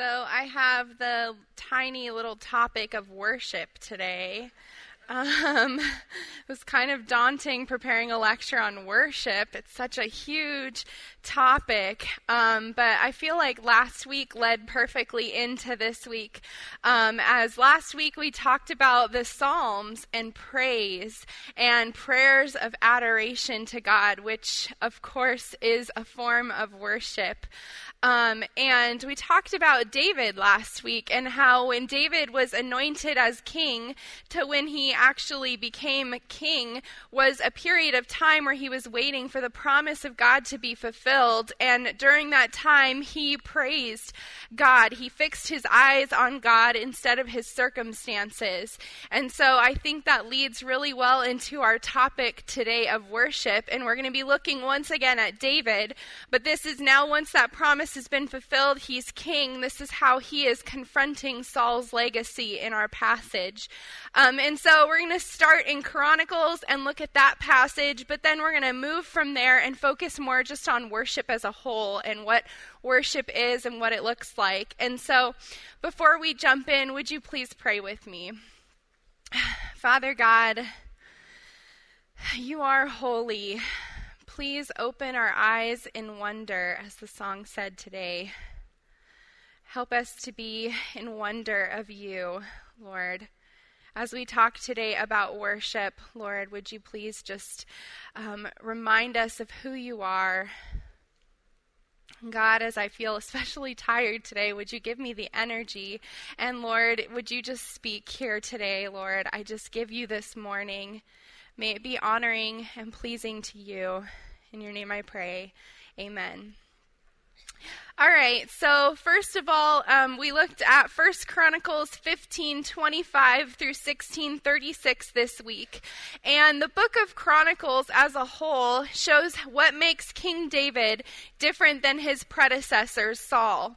So, I have the tiny little topic of worship today. Um, it was kind of daunting preparing a lecture on worship. It's such a huge topic, um, but I feel like last week led perfectly into this week. Um, as last week we talked about the Psalms and praise and prayers of adoration to God, which of course is a form of worship. Um, and we talked about David last week and how when David was anointed as king to when he actually became king was a period of time where he was waiting for the promise of God to be fulfilled. And during that time, he praised God. He fixed his eyes on God instead of his circumstances. And so I think that leads really well into our topic today of worship. And we're going to be looking once again at David, but this is now once that promise has been fulfilled. He's king. This is how he is confronting Saul's legacy in our passage. Um, and so we're going to start in Chronicles and look at that passage, but then we're going to move from there and focus more just on worship as a whole and what worship is and what it looks like. And so before we jump in, would you please pray with me? Father God, you are holy please open our eyes in wonder, as the song said today. Help us to be in wonder of you, Lord. As we talk today about worship, Lord, would you please just um, remind us of who you are? God, as I feel especially tired today, would you give me the energy? And Lord, would you just speak here today, Lord? I just give you this morning. May it be honoring and pleasing to you. In your name I pray. Amen. All right, so first of all, um, we looked at First Chronicles fifteen twenty five through sixteen thirty six this week. And the book of Chronicles as a whole shows what makes King David different than his predecessors, Saul.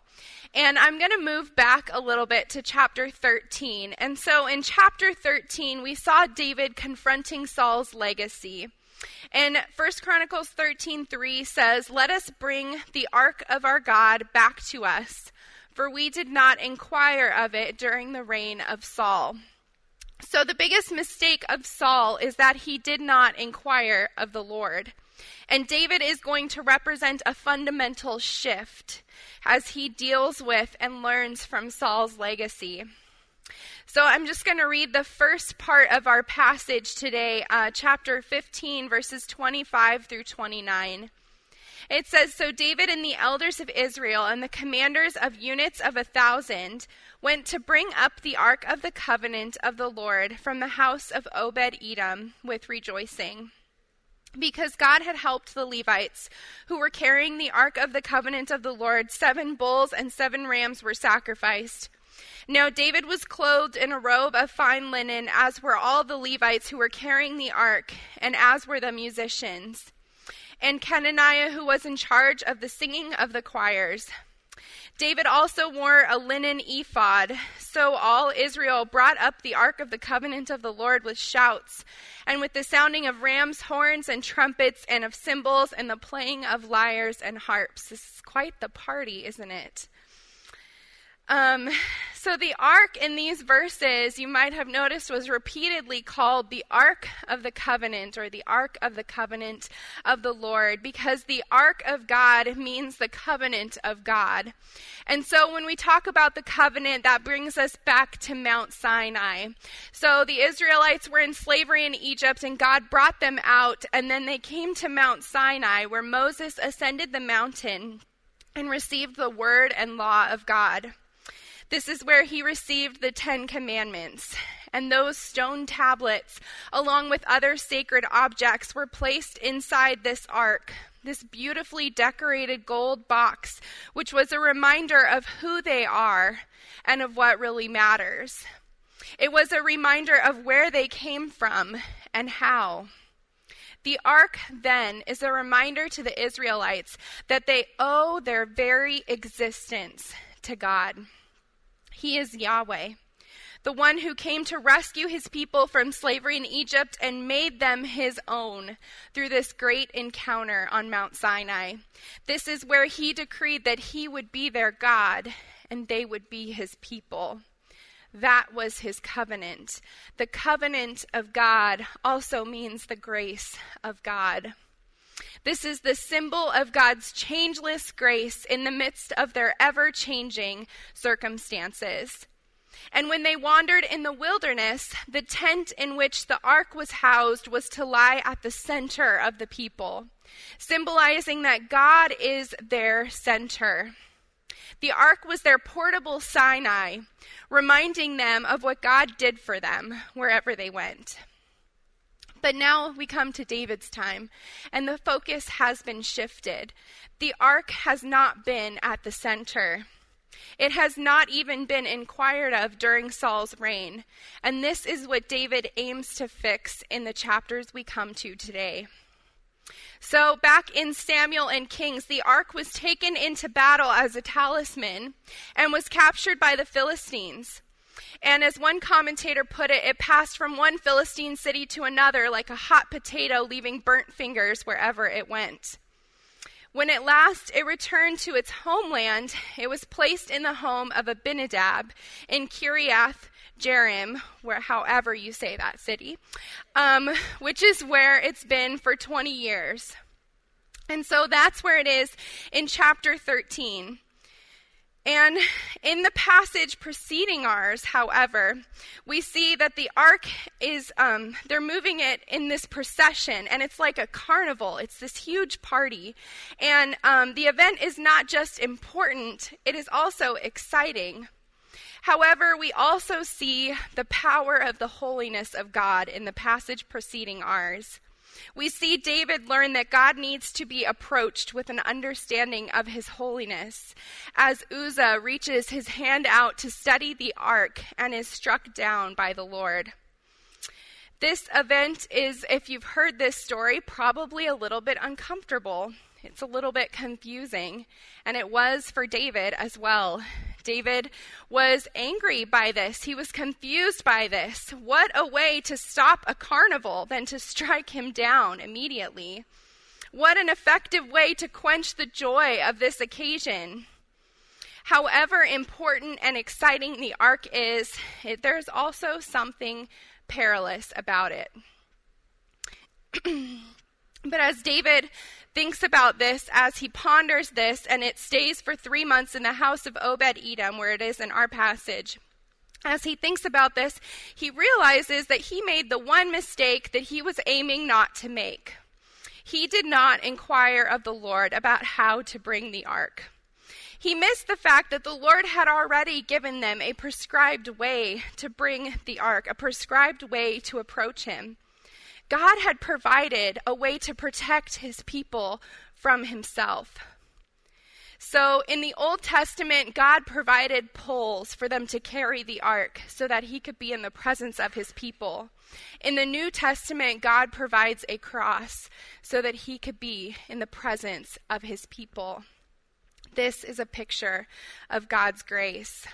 And I'm going to move back a little bit to chapter 13. And so in chapter 13, we saw David confronting Saul's legacy. And 1 Chronicles 13:3 says, "Let us bring the ark of our God back to us, for we did not inquire of it during the reign of Saul." So the biggest mistake of Saul is that he did not inquire of the Lord. And David is going to represent a fundamental shift as he deals with and learns from Saul's legacy. So I'm just going to read the first part of our passage today, uh, chapter 15, verses 25 through 29. It says So David and the elders of Israel and the commanders of units of a thousand went to bring up the ark of the covenant of the Lord from the house of Obed Edom with rejoicing. Because God had helped the Levites who were carrying the ark of the covenant of the Lord, seven bulls and seven rams were sacrificed. Now David was clothed in a robe of fine linen, as were all the Levites who were carrying the ark, and as were the musicians. And Kenaniah, who was in charge of the singing of the choirs. David also wore a linen ephod. So all Israel brought up the ark of the covenant of the Lord with shouts, and with the sounding of rams' horns and trumpets, and of cymbals, and the playing of lyres and harps. This is quite the party, isn't it? Um, so the ark in these verses, you might have noticed, was repeatedly called the Ark of the Covenant or the Ark of the Covenant of the Lord because the Ark of God means the covenant of God. And so when we talk about the covenant, that brings us back to Mount Sinai. So the Israelites were in slavery in Egypt and God brought them out, and then they came to Mount Sinai where Moses ascended the mountain and received the word and law of God. This is where he received the Ten Commandments. And those stone tablets, along with other sacred objects, were placed inside this ark, this beautifully decorated gold box, which was a reminder of who they are and of what really matters. It was a reminder of where they came from and how. The ark then is a reminder to the Israelites that they owe their very existence to God. He is Yahweh, the one who came to rescue his people from slavery in Egypt and made them his own through this great encounter on Mount Sinai. This is where he decreed that he would be their God and they would be his people. That was his covenant. The covenant of God also means the grace of God. This is the symbol of God's changeless grace in the midst of their ever changing circumstances. And when they wandered in the wilderness, the tent in which the ark was housed was to lie at the center of the people, symbolizing that God is their center. The ark was their portable Sinai, reminding them of what God did for them wherever they went. But now we come to David's time, and the focus has been shifted. The ark has not been at the center. It has not even been inquired of during Saul's reign. And this is what David aims to fix in the chapters we come to today. So, back in Samuel and Kings, the ark was taken into battle as a talisman and was captured by the Philistines. And as one commentator put it, it passed from one Philistine city to another like a hot potato, leaving burnt fingers wherever it went. When at last it returned to its homeland, it was placed in the home of Abinadab in Kiriath Jearim, where however you say that city, um, which is where it's been for 20 years. And so that's where it is in chapter 13. And in the passage preceding ours, however, we see that the ark is, um, they're moving it in this procession, and it's like a carnival. It's this huge party. And um, the event is not just important, it is also exciting. However, we also see the power of the holiness of God in the passage preceding ours. We see David learn that God needs to be approached with an understanding of his holiness as Uzzah reaches his hand out to study the ark and is struck down by the Lord. This event is, if you've heard this story, probably a little bit uncomfortable. It's a little bit confusing, and it was for David as well. David was angry by this. He was confused by this. What a way to stop a carnival than to strike him down immediately. What an effective way to quench the joy of this occasion. However important and exciting the ark is, it, there's also something perilous about it. but as David thinks about this as he ponders this, and it stays for three months in the house of Obed Edom, where it is in our passage. As he thinks about this, he realizes that he made the one mistake that he was aiming not to make. He did not inquire of the Lord about how to bring the ark. He missed the fact that the Lord had already given them a prescribed way to bring the ark, a prescribed way to approach him. God had provided a way to protect his people from himself. So in the Old Testament, God provided poles for them to carry the ark so that he could be in the presence of his people. In the New Testament, God provides a cross so that he could be in the presence of his people. This is a picture of God's grace.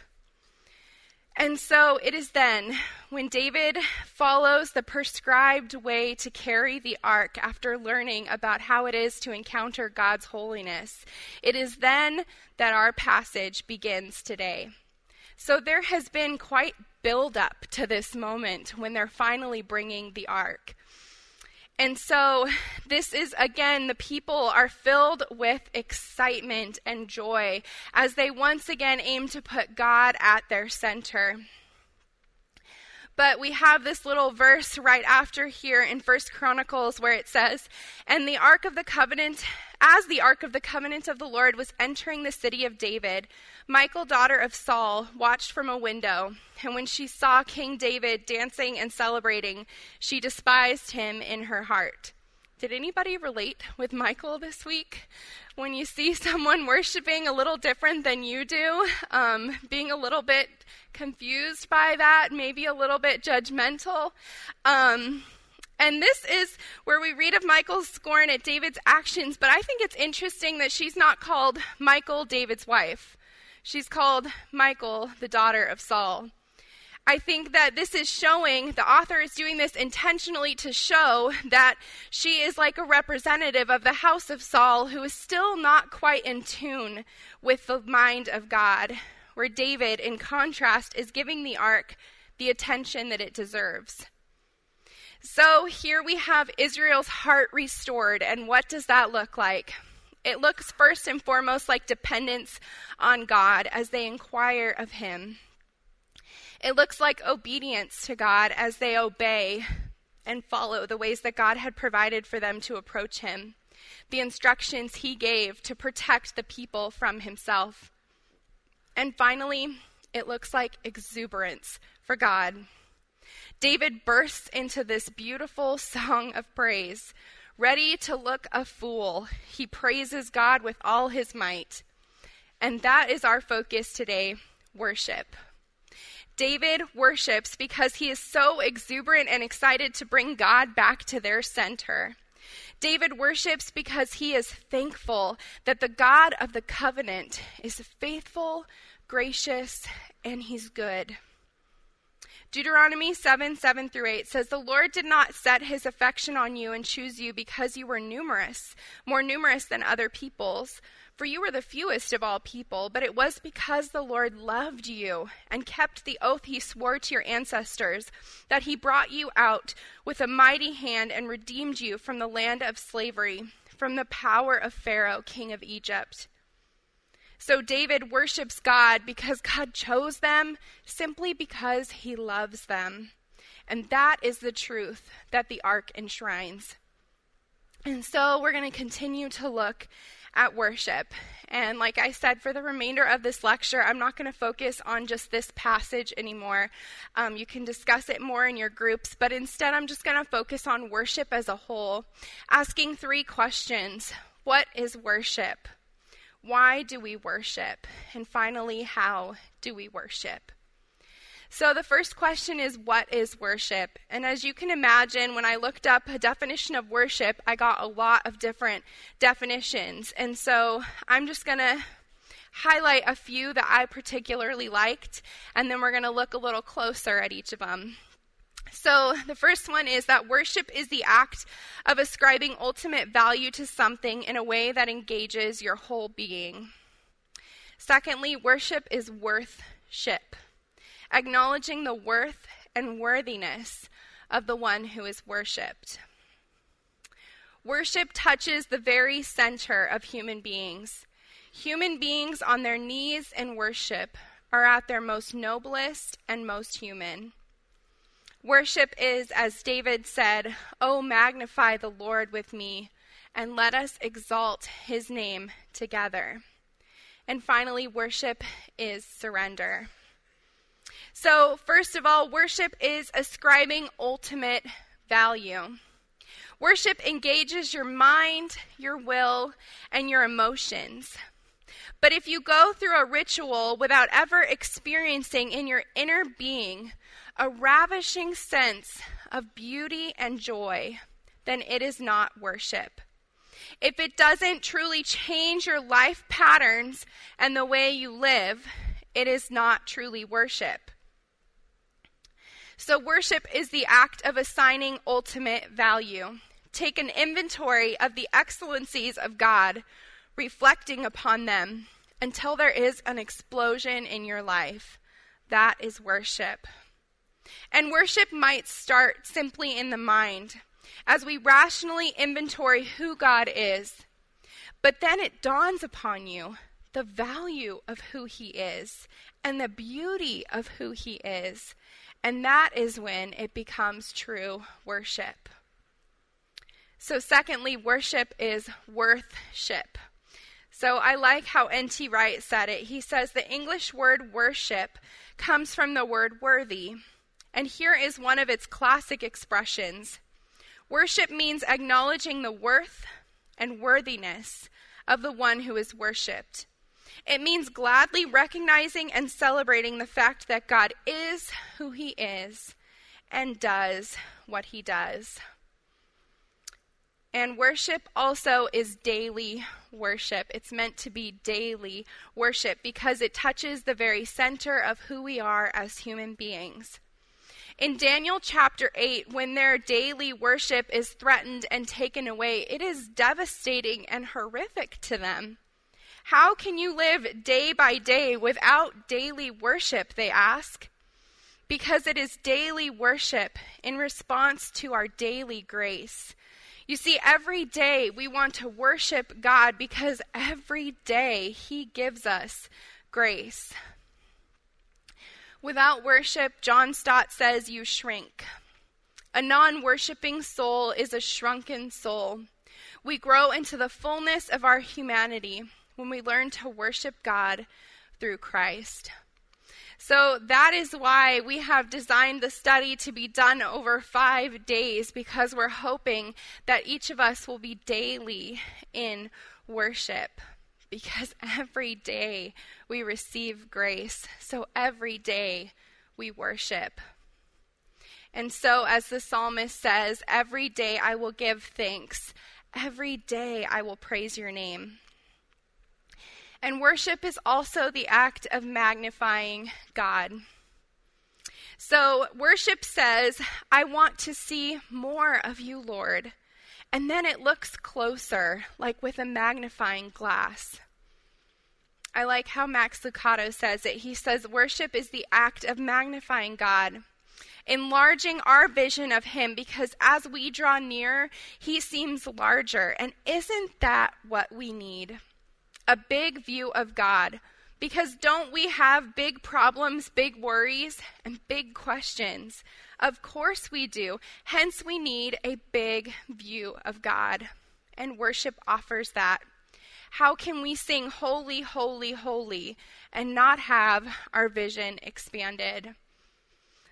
And so it is then when David follows the prescribed way to carry the ark after learning about how it is to encounter God's holiness. It is then that our passage begins today. So there has been quite build up to this moment when they're finally bringing the ark. And so, this is again, the people are filled with excitement and joy as they once again aim to put God at their center. But we have this little verse right after here in First Chronicles where it says, And the Ark of the Covenant, as the Ark of the Covenant of the Lord was entering the city of David, Michal, daughter of Saul, watched from a window, and when she saw King David dancing and celebrating, she despised him in her heart. Did anybody relate with Michal this week? When you see someone worshiping a little different than you do, um, being a little bit confused by that, maybe a little bit judgmental. Um, and this is where we read of Michal's scorn at David's actions, but I think it's interesting that she's not called Michal, David's wife. She's called Michal, the daughter of Saul. I think that this is showing, the author is doing this intentionally to show that she is like a representative of the house of Saul who is still not quite in tune with the mind of God. where David, in contrast, is giving the ark the attention that it deserves. So here we have Israel's heart restored, and what does that look like? It looks first and foremost like dependence on God as they inquire of Him. It looks like obedience to God as they obey and follow the ways that God had provided for them to approach Him, the instructions He gave to protect the people from Himself. And finally, it looks like exuberance for God. David bursts into this beautiful song of praise. Ready to look a fool, he praises God with all his might. And that is our focus today worship. David worships because he is so exuberant and excited to bring God back to their center. David worships because he is thankful that the God of the covenant is faithful, gracious, and he's good. Deuteronomy 7 7 through 8 says, The Lord did not set his affection on you and choose you because you were numerous, more numerous than other peoples, for you were the fewest of all people, but it was because the Lord loved you and kept the oath he swore to your ancestors, that he brought you out with a mighty hand and redeemed you from the land of slavery, from the power of Pharaoh, king of Egypt. So David worships God because God chose them simply because he loves them. And that is the truth that the ark enshrines. And so we're going to continue to look at worship. And like I said, for the remainder of this lecture, I'm not going to focus on just this passage anymore. Um, you can discuss it more in your groups, but instead, I'm just going to focus on worship as a whole, asking three questions What is worship? Why do we worship? And finally, how do we worship? So, the first question is what is worship? And as you can imagine, when I looked up a definition of worship, I got a lot of different definitions. And so, I'm just going to highlight a few that I particularly liked, and then we're going to look a little closer at each of them. So, the first one is that worship is the act of ascribing ultimate value to something in a way that engages your whole being. Secondly, worship is worthship, acknowledging the worth and worthiness of the one who is worshiped. Worship touches the very center of human beings. Human beings on their knees in worship are at their most noblest and most human. Worship is, as David said, Oh, magnify the Lord with me, and let us exalt his name together. And finally, worship is surrender. So, first of all, worship is ascribing ultimate value. Worship engages your mind, your will, and your emotions. But if you go through a ritual without ever experiencing in your inner being a ravishing sense of beauty and joy, then it is not worship. If it doesn't truly change your life patterns and the way you live, it is not truly worship. So, worship is the act of assigning ultimate value. Take an inventory of the excellencies of God, reflecting upon them until there is an explosion in your life. That is worship. And worship might start simply in the mind as we rationally inventory who God is. But then it dawns upon you the value of who He is and the beauty of who He is. And that is when it becomes true worship. So, secondly, worship is worthship. So, I like how N.T. Wright said it. He says the English word worship comes from the word worthy. And here is one of its classic expressions Worship means acknowledging the worth and worthiness of the one who is worshiped. It means gladly recognizing and celebrating the fact that God is who he is and does what he does. And worship also is daily worship. It's meant to be daily worship because it touches the very center of who we are as human beings. In Daniel chapter 8, when their daily worship is threatened and taken away, it is devastating and horrific to them. How can you live day by day without daily worship? They ask. Because it is daily worship in response to our daily grace. You see, every day we want to worship God because every day He gives us grace. Without worship, John Stott says, you shrink. A non worshiping soul is a shrunken soul. We grow into the fullness of our humanity when we learn to worship God through Christ. So that is why we have designed the study to be done over five days because we're hoping that each of us will be daily in worship. Because every day we receive grace. So every day we worship. And so, as the psalmist says, every day I will give thanks. Every day I will praise your name. And worship is also the act of magnifying God. So, worship says, I want to see more of you, Lord. And then it looks closer, like with a magnifying glass. I like how Max Lucado says it. He says, Worship is the act of magnifying God, enlarging our vision of Him, because as we draw near, He seems larger. And isn't that what we need? A big view of God. Because don't we have big problems, big worries, and big questions? Of course we do. Hence, we need a big view of God. And worship offers that. How can we sing holy, holy, holy and not have our vision expanded?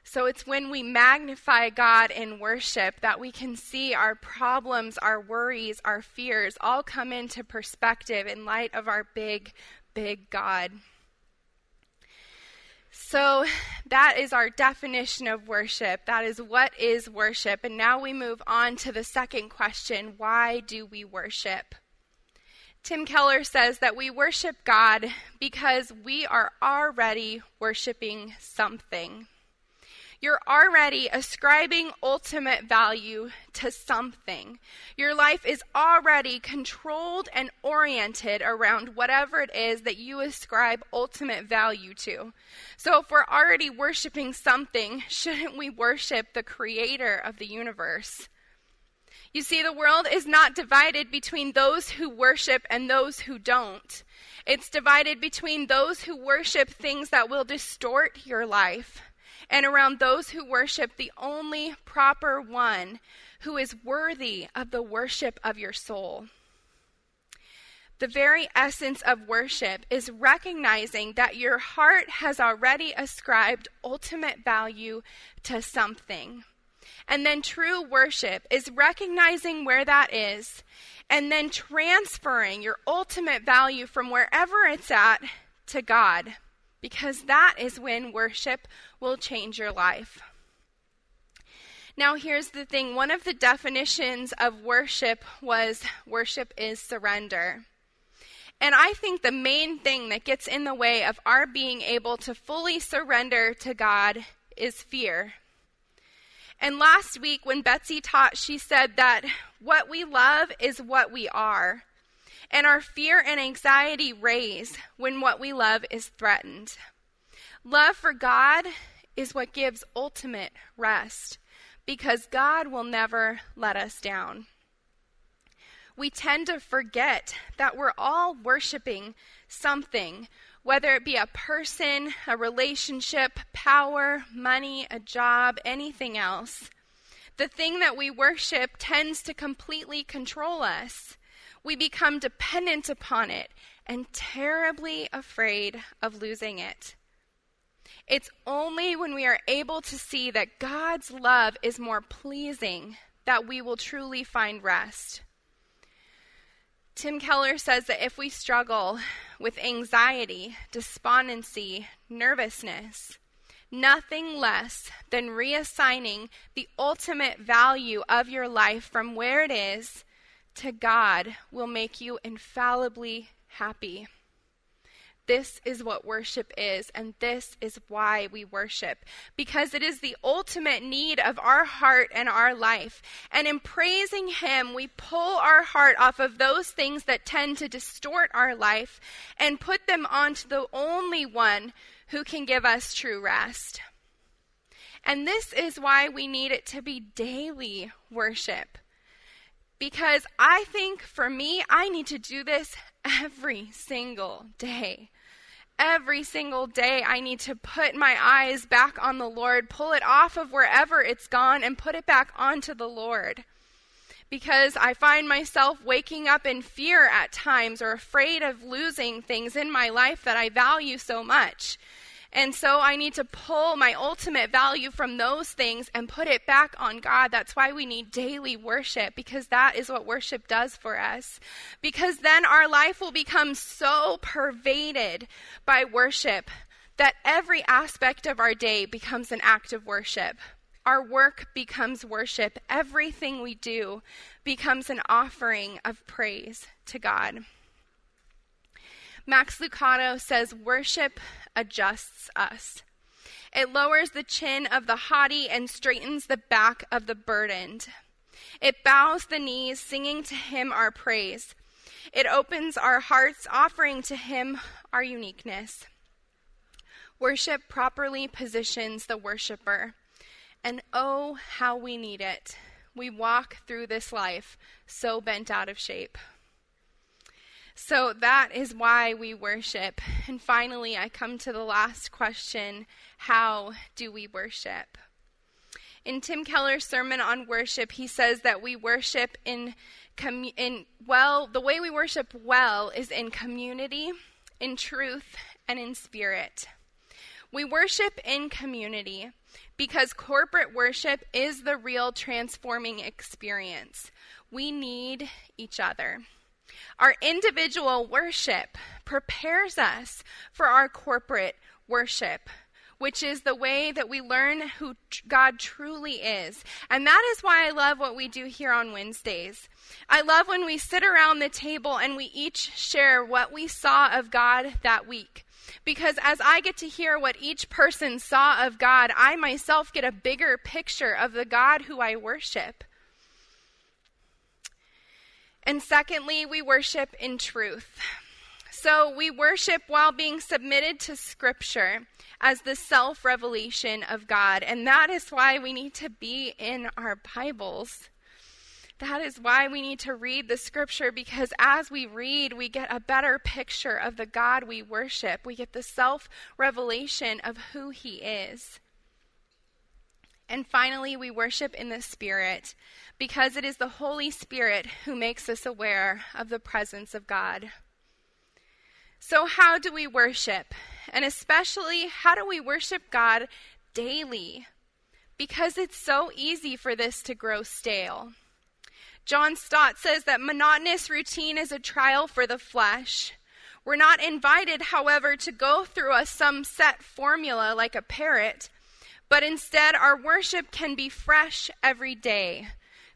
So it's when we magnify God in worship that we can see our problems, our worries, our fears all come into perspective in light of our big, big God. So that is our definition of worship. That is what is worship. And now we move on to the second question why do we worship? Tim Keller says that we worship God because we are already worshiping something. You're already ascribing ultimate value to something. Your life is already controlled and oriented around whatever it is that you ascribe ultimate value to. So, if we're already worshiping something, shouldn't we worship the creator of the universe? You see, the world is not divided between those who worship and those who don't. It's divided between those who worship things that will distort your life and around those who worship the only proper one who is worthy of the worship of your soul. The very essence of worship is recognizing that your heart has already ascribed ultimate value to something. And then true worship is recognizing where that is and then transferring your ultimate value from wherever it's at to God because that is when worship will change your life. Now, here's the thing one of the definitions of worship was worship is surrender. And I think the main thing that gets in the way of our being able to fully surrender to God is fear. And last week, when Betsy taught, she said that what we love is what we are and our fear and anxiety raise when what we love is threatened. Love for God is what gives ultimate rest because God will never let us down. We tend to forget that we're all worshiping something, whether it be a person, a relationship, power, money, a job, anything else. The thing that we worship tends to completely control us we become dependent upon it and terribly afraid of losing it. It's only when we are able to see that God's love is more pleasing that we will truly find rest. Tim Keller says that if we struggle with anxiety, despondency, nervousness, nothing less than reassigning the ultimate value of your life from where it is to God will make you infallibly happy. This is what worship is, and this is why we worship. Because it is the ultimate need of our heart and our life. And in praising Him, we pull our heart off of those things that tend to distort our life and put them onto the only one who can give us true rest. And this is why we need it to be daily worship. Because I think for me, I need to do this every single day. Every single day, I need to put my eyes back on the Lord, pull it off of wherever it's gone, and put it back onto the Lord. Because I find myself waking up in fear at times or afraid of losing things in my life that I value so much. And so I need to pull my ultimate value from those things and put it back on God. That's why we need daily worship, because that is what worship does for us. Because then our life will become so pervaded by worship that every aspect of our day becomes an act of worship. Our work becomes worship. Everything we do becomes an offering of praise to God. Max Lucado says, Worship adjusts us. It lowers the chin of the haughty and straightens the back of the burdened. It bows the knees, singing to Him our praise. It opens our hearts, offering to Him our uniqueness. Worship properly positions the worshiper. And oh, how we need it. We walk through this life so bent out of shape. So that is why we worship. And finally, I come to the last question how do we worship? In Tim Keller's sermon on worship, he says that we worship in, commu- in well, the way we worship well is in community, in truth, and in spirit. We worship in community because corporate worship is the real transforming experience. We need each other. Our individual worship prepares us for our corporate worship, which is the way that we learn who God truly is. And that is why I love what we do here on Wednesdays. I love when we sit around the table and we each share what we saw of God that week. Because as I get to hear what each person saw of God, I myself get a bigger picture of the God who I worship. And secondly, we worship in truth. So we worship while being submitted to Scripture as the self revelation of God. And that is why we need to be in our Bibles. That is why we need to read the Scripture because as we read, we get a better picture of the God we worship. We get the self revelation of who He is. And finally, we worship in the Spirit because it is the Holy Spirit who makes us aware of the presence of God. So, how do we worship? And especially, how do we worship God daily? Because it's so easy for this to grow stale. John Stott says that monotonous routine is a trial for the flesh. We're not invited, however, to go through a some set formula like a parrot, but instead our worship can be fresh every day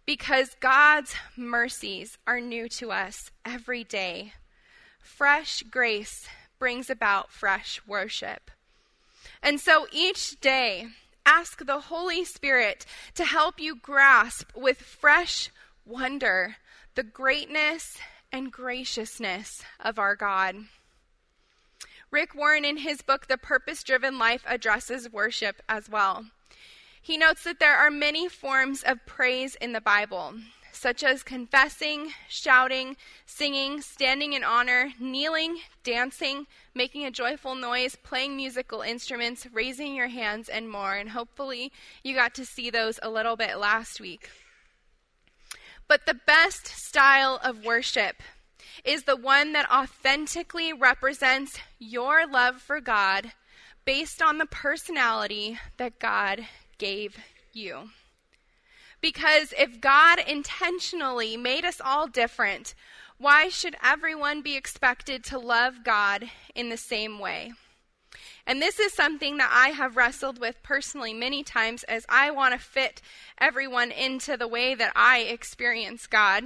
because God's mercies are new to us every day. Fresh grace brings about fresh worship. And so each day, ask the Holy Spirit to help you grasp with fresh wonder the greatness and graciousness of our God. Rick Warren, in his book, The Purpose Driven Life, addresses worship as well. He notes that there are many forms of praise in the Bible, such as confessing, shouting, singing, standing in honor, kneeling, dancing, making a joyful noise, playing musical instruments, raising your hands, and more. And hopefully, you got to see those a little bit last week. But the best style of worship is the one that authentically represents your love for God based on the personality that God gave you. Because if God intentionally made us all different, why should everyone be expected to love God in the same way? And this is something that I have wrestled with personally many times as I want to fit everyone into the way that I experience God.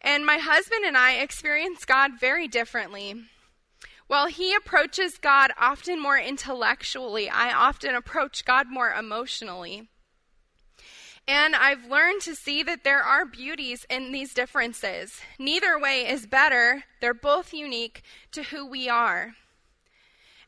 And my husband and I experience God very differently. While he approaches God often more intellectually, I often approach God more emotionally. And I've learned to see that there are beauties in these differences. Neither way is better, they're both unique to who we are.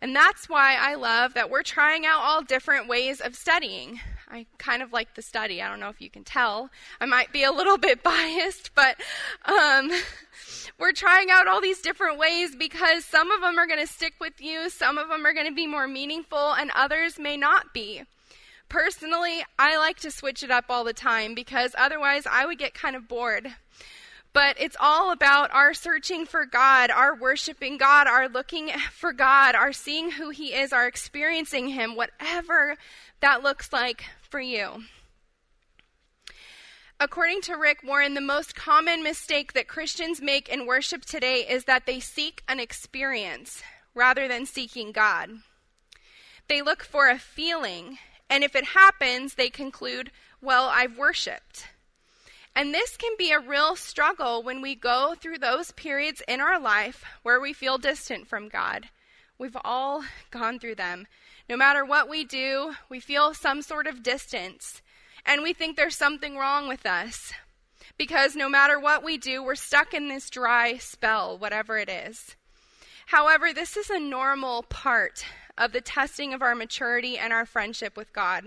And that's why I love that we're trying out all different ways of studying. I kind of like the study. I don't know if you can tell. I might be a little bit biased, but um, we're trying out all these different ways because some of them are going to stick with you, some of them are going to be more meaningful, and others may not be. Personally, I like to switch it up all the time because otherwise I would get kind of bored. But it's all about our searching for God, our worshiping God, our looking for God, our seeing who He is, our experiencing Him, whatever that looks like for you. According to Rick Warren, the most common mistake that Christians make in worship today is that they seek an experience rather than seeking God. They look for a feeling and if it happens, they conclude, well, I've worshiped. And this can be a real struggle when we go through those periods in our life where we feel distant from God. We've all gone through them. No matter what we do, we feel some sort of distance. And we think there's something wrong with us. Because no matter what we do, we're stuck in this dry spell, whatever it is. However, this is a normal part of the testing of our maturity and our friendship with God.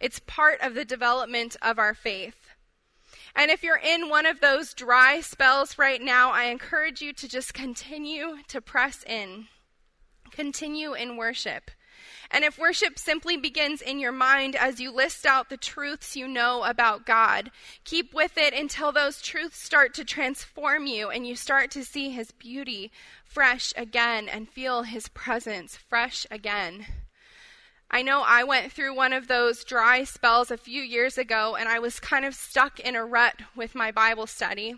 It's part of the development of our faith. And if you're in one of those dry spells right now, I encourage you to just continue to press in, continue in worship. And if worship simply begins in your mind as you list out the truths you know about God, keep with it until those truths start to transform you and you start to see His beauty fresh again and feel His presence fresh again. I know I went through one of those dry spells a few years ago and I was kind of stuck in a rut with my Bible study.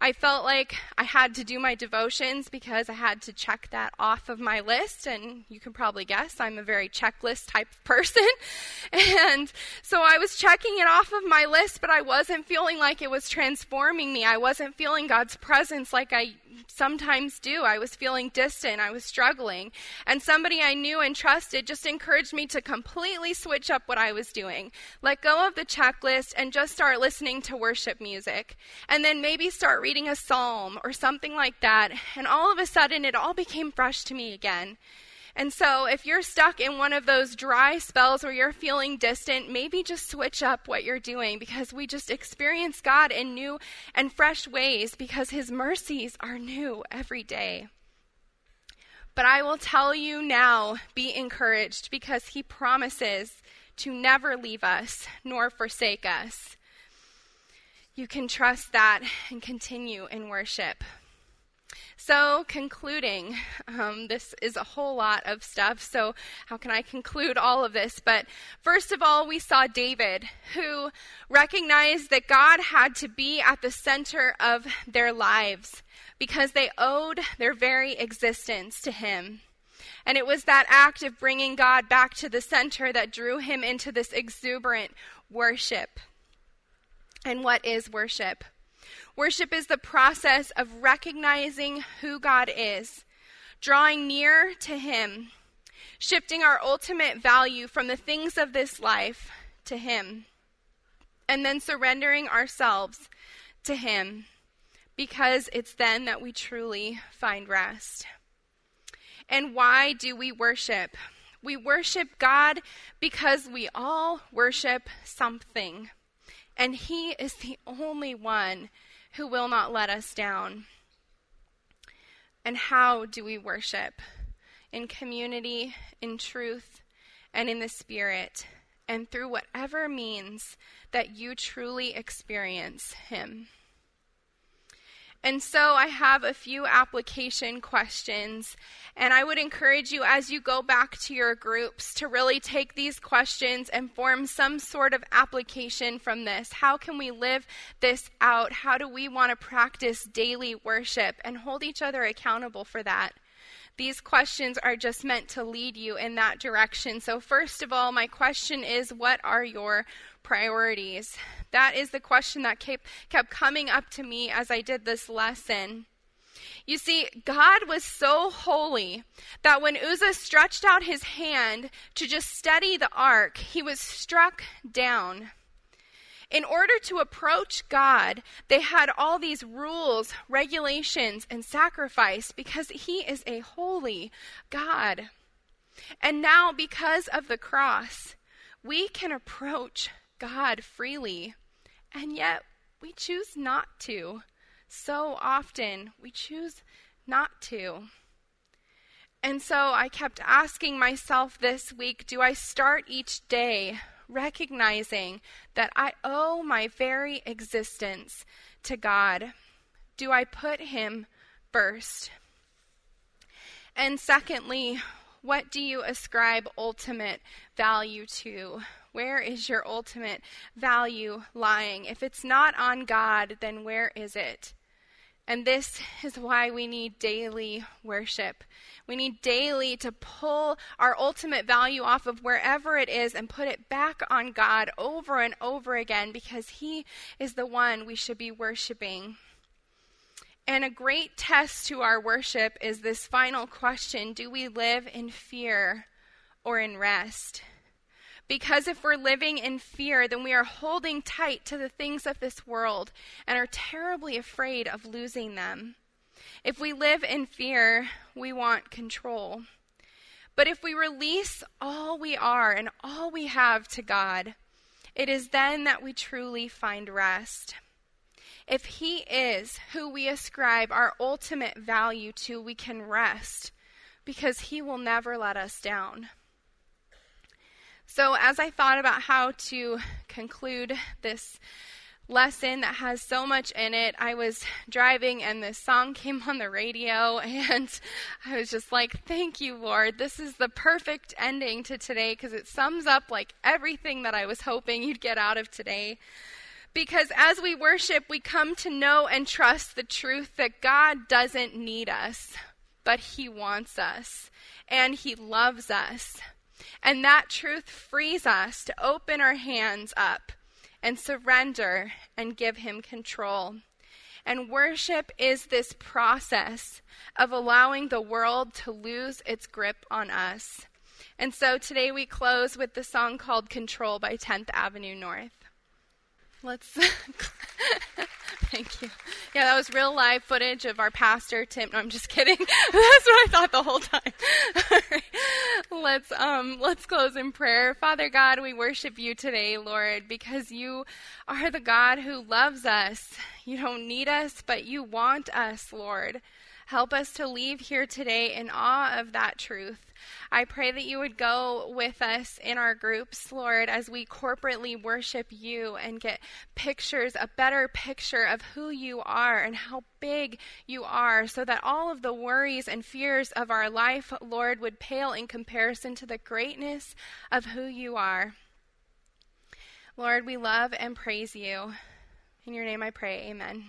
I felt like I had to do my devotions because I had to check that off of my list. And you can probably guess I'm a very checklist type of person. and so I was checking it off of my list, but I wasn't feeling like it was transforming me. I wasn't feeling God's presence like I sometimes do. I was feeling distant. I was struggling. And somebody I knew and trusted just encouraged me to completely switch up what I was doing. Let go of the checklist and just start listening to worship music. And then maybe start reading a psalm or something like that. And all of a sudden, it all became fresh to me again. And so, if you're stuck in one of those dry spells where you're feeling distant, maybe just switch up what you're doing because we just experience God in new and fresh ways because His mercies are new every day. But I will tell you now be encouraged because He promises to never leave us nor forsake us. You can trust that and continue in worship. So, concluding, um, this is a whole lot of stuff. So, how can I conclude all of this? But first of all, we saw David, who recognized that God had to be at the center of their lives because they owed their very existence to Him. And it was that act of bringing God back to the center that drew him into this exuberant worship. And what is worship? Worship is the process of recognizing who God is, drawing near to Him, shifting our ultimate value from the things of this life to Him, and then surrendering ourselves to Him, because it's then that we truly find rest. And why do we worship? We worship God because we all worship something. And He is the only one who will not let us down. And how do we worship? In community, in truth, and in the Spirit, and through whatever means that you truly experience Him. And so I have a few application questions. And I would encourage you as you go back to your groups to really take these questions and form some sort of application from this. How can we live this out? How do we want to practice daily worship and hold each other accountable for that? These questions are just meant to lead you in that direction. So, first of all, my question is what are your priorities? That is the question that kept, coming up to me as I did this lesson. You see, God was so holy that when Uzzah stretched out his hand to just steady the ark, he was struck down. In order to approach God, they had all these rules, regulations, and sacrifice because He is a holy God. And now, because of the cross, we can approach God freely, and yet we choose not to. So often, we choose not to. And so I kept asking myself this week do I start each day recognizing that I owe my very existence to God? Do I put Him first? And secondly, what do you ascribe ultimate value to? Where is your ultimate value lying? If it's not on God, then where is it? And this is why we need daily worship. We need daily to pull our ultimate value off of wherever it is and put it back on God over and over again because He is the one we should be worshiping. And a great test to our worship is this final question Do we live in fear or in rest? Because if we're living in fear, then we are holding tight to the things of this world and are terribly afraid of losing them. If we live in fear, we want control. But if we release all we are and all we have to God, it is then that we truly find rest. If He is who we ascribe our ultimate value to, we can rest because He will never let us down. So, as I thought about how to conclude this lesson that has so much in it, I was driving and this song came on the radio, and I was just like, Thank you, Lord. This is the perfect ending to today because it sums up like everything that I was hoping you'd get out of today. Because as we worship, we come to know and trust the truth that God doesn't need us, but He wants us and He loves us. And that truth frees us to open our hands up and surrender and give Him control. And worship is this process of allowing the world to lose its grip on us. And so today we close with the song called Control by 10th Avenue North. Let's. Thank you. Yeah, that was real live footage of our pastor Tim. No, I'm just kidding. That's what I thought the whole time. All right. Let's um let's close in prayer. Father God, we worship you today, Lord, because you are the God who loves us. You don't need us, but you want us, Lord. Help us to leave here today in awe of that truth. I pray that you would go with us in our groups, Lord, as we corporately worship you and get pictures, a better picture of who you are and how big you are, so that all of the worries and fears of our life, Lord, would pale in comparison to the greatness of who you are. Lord, we love and praise you. In your name I pray, amen.